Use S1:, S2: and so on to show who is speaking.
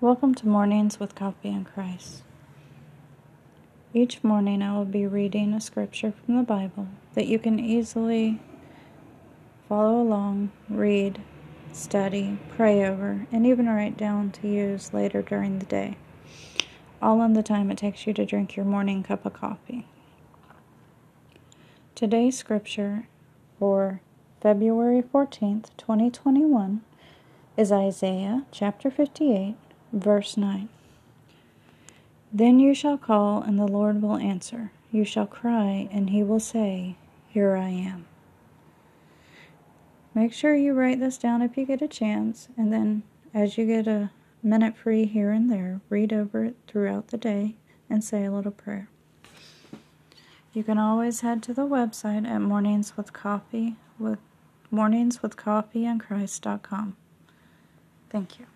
S1: Welcome to Mornings with Coffee and Christ. Each morning I will be reading a scripture from the Bible that you can easily follow along, read, study, pray over, and even write down to use later during the day, all in the time it takes you to drink your morning cup of coffee. Today's scripture for February 14th, 2021 is Isaiah chapter 58, verse 9. Then you shall call, and the Lord will answer. You shall cry, and he will say, Here I am. Make sure you write this down if you get a chance, and then as you get a minute free here and there, read over it throughout the day and say a little prayer. You can always head to the website at mornings with coffee with morningswithcoffeeandchrist.com. Thank you.